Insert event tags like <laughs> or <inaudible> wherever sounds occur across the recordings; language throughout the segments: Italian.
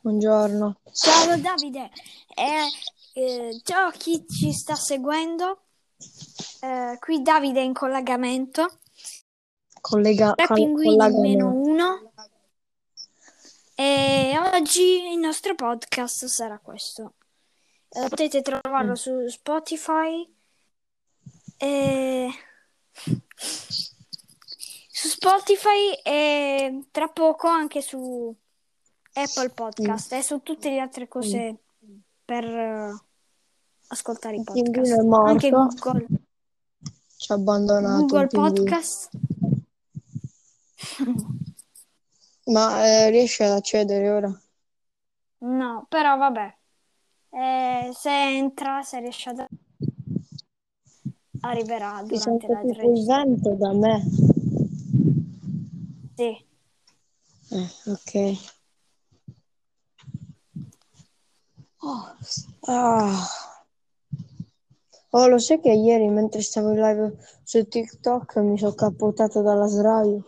Buongiorno. Ciao Davide, Eh, eh, ciao a chi ci sta seguendo. Eh, qui Davide in collegamento. Collega, pinguini meno uno. E oggi il nostro podcast sarà questo. Eh, potete trovarlo Mm. su Spotify. E... Su Spotify e tra poco anche su Apple Podcast e su tutte le altre cose per eh, ascoltare i podcast. Anche Google, Ci ha abbandonato Google. Podcast. <laughs> Ma eh, riesci ad accedere ora? No, però vabbè. Eh, se entra, se riesce ad arriverà durante la tutto il vento da me. Sì. Eh, ok. Oh, ah. Oh, lo sai che ieri mentre stavo in live su TikTok mi sono cappottato dalla sdraio?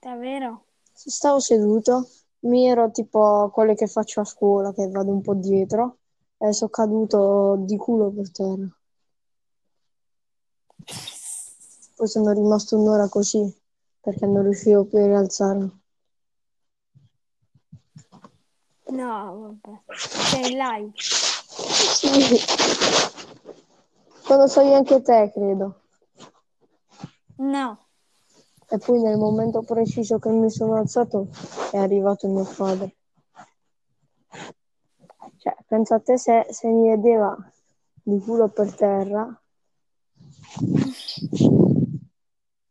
Davvero? Stavo seduto, mi ero tipo quelle che faccio a scuola, che vado un po' dietro, e sono caduto di culo per terra. Poi sono rimasto un'ora così, perché non riuscivo più a rialzarmi. No, vabbè. Sei in live. Sì. Quando sei anche te, credo. No. E poi nel momento preciso che mi sono alzato è arrivato mio padre. Cioè, pensate se, se mi vedeva di culo per terra,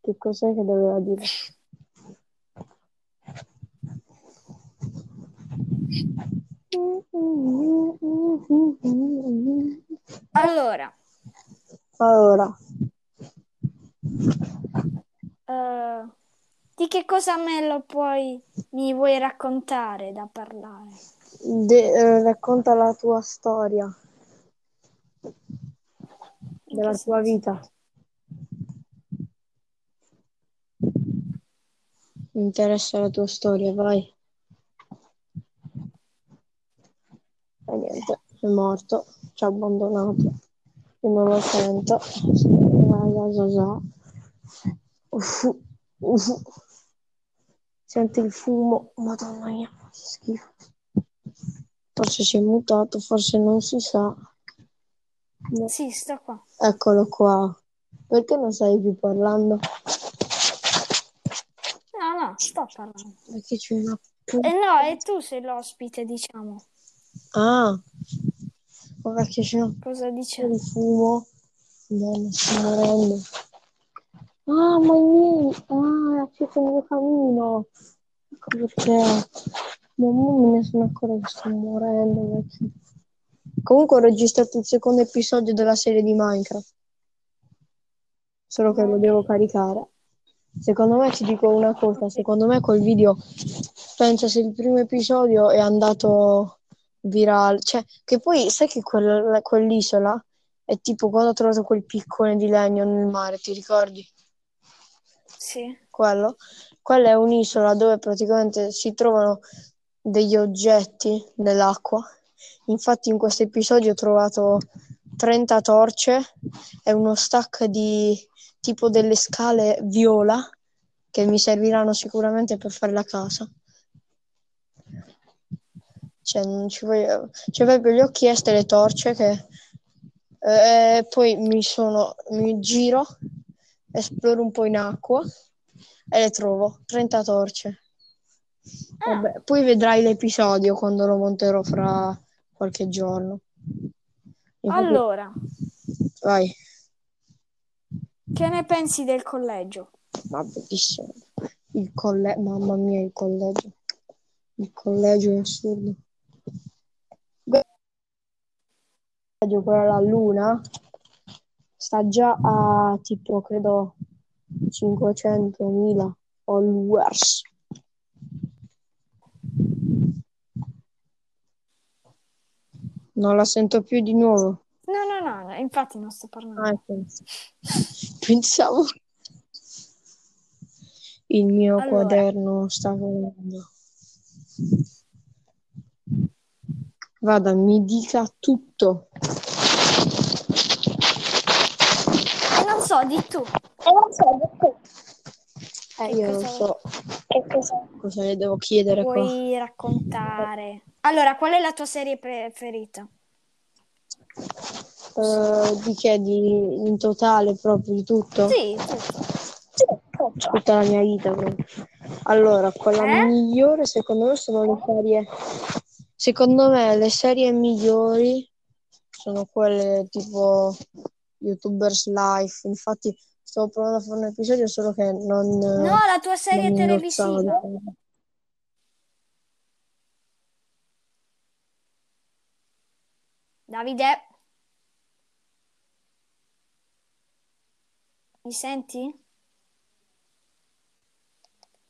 che cos'è che doveva dire? Allora, Allora, eh, di che cosa me lo puoi, mi vuoi raccontare da parlare? de- eh, racconta la tua storia In della tua vita. Mi interessa la tua storia, vai. E niente, è morto, ci ha abbandonato. Io non lo sento. Uffu. Senti il fumo, madonna mia, schifo. Forse si è mutato, forse non si sa. Sì, sto qua. Eccolo qua. Perché non stai più parlando? No, no, sto parlando. Perché c'è una Eh no, e tu sei l'ospite, diciamo. Ah, guarda che c'è un Cosa po' diciamo? di fumo. No, sto morendo. Ah, ma i miei. Ah, è acceso il mio camino. Ecco perché. Mamma me ne sono accorta che sto morendo. vecchio. Comunque ho registrato il secondo episodio della serie di Minecraft. Solo che lo devo caricare. Secondo me ti dico una cosa, secondo me quel video, penso se il primo episodio è andato virale, cioè che poi sai che quel- quell'isola è tipo quando ho trovato quel piccone di legno nel mare, ti ricordi? Sì. Quello? Quella è un'isola dove praticamente si trovano degli oggetti nell'acqua. Infatti in questo episodio ho trovato 30 torce e uno stack di tipo delle scale viola che mi serviranno sicuramente per fare la casa. Cioè, non ci voglio... cioè proprio gli ho chiesto le torce che eh, poi mi sono mi giro, esploro un po' in acqua e le trovo 30 torce. Ah, Vabbè, poi vedrai l'episodio quando lo monterò fra qualche giorno. Infatti- allora, Vai. che ne pensi del collegio? Ma bellissimo. Il collegio, mamma mia, il collegio. Il collegio è assurdo. Il collegio, quello alla Luna, sta già a tipo, credo, 500.000 followers. Non la sento più di nuovo. No, no, no, infatti non sto parlando. Ah. Pensavo. <laughs> Il mio Allora. quaderno sta volando. Vada, mi dica tutto. E non so, di tu. E non so, detto, Eh, Che io non so che cosa? cosa le devo chiedere qua. Puoi raccontare. Allora, qual è la tua serie preferita? Eh, di che? Di, in totale proprio di tutto? Sì, tutto. Sì, tutto. Tutta la mia vita proprio. Allora, quella Eh? migliore secondo me sono le serie. Secondo me le serie migliori sono quelle tipo YouTubers Life. Infatti stavo provando a fare un episodio solo che non, No, la tua serie televisiva. Davide? Mi senti?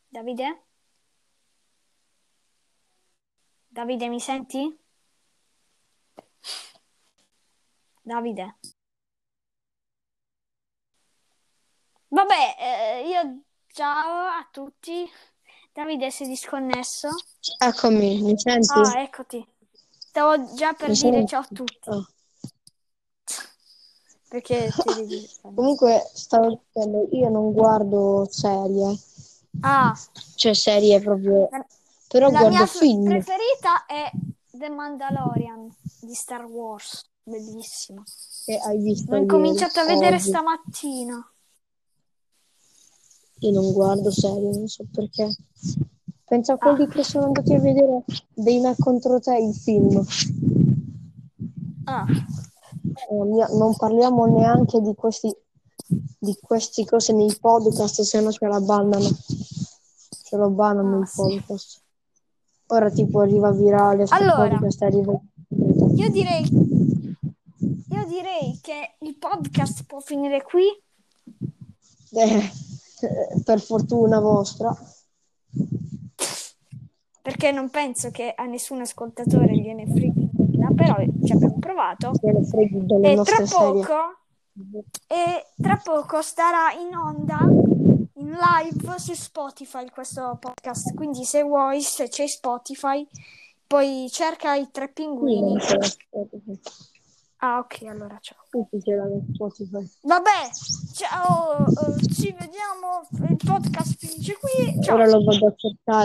Davide? Davide, mi senti? Davide? Vabbè, eh, io ciao a tutti. Davide si è disconnesso. Eccomi, mi senti? Ah, eccoti. Stavo già per Mi dire senti? ciao a tutti. Ah. <laughs> Perché ti devi... <laughs> Comunque stavo dicendo, io non guardo serie, Ah, cioè serie proprio, la, però la guardo mia film. preferita è The Mandalorian di Star Wars. Bellissima. che hai visto L'ho incominciato a vedere oggi. stamattina. Io non guardo serie, non so perché. Penso a Ah. quelli che sono andati a vedere dei me contro te il film. Ah, Eh, mia- non parliamo neanche di questi di queste cose nei podcast, se no ce la bannano. Ce lo bannano Ah, il podcast. Ora tipo arriva virale Allora. arriva. io direi, io direi che il podcast può finire qui. Eh, per fortuna vostra. Perché non penso che a nessun ascoltatore gliene frega, però ci abbiamo provato. Freghi E tra poco, e tra poco starà in onda, in live su Spotify questo podcast. Quindi se vuoi, se c'è Spotify, poi cerca i tre pinguini. Ah, ok, allora ciao. Vabbè, ciao, eh, ci vediamo. Il podcast finisce qui. Ciao. Ora lo vado a cercare.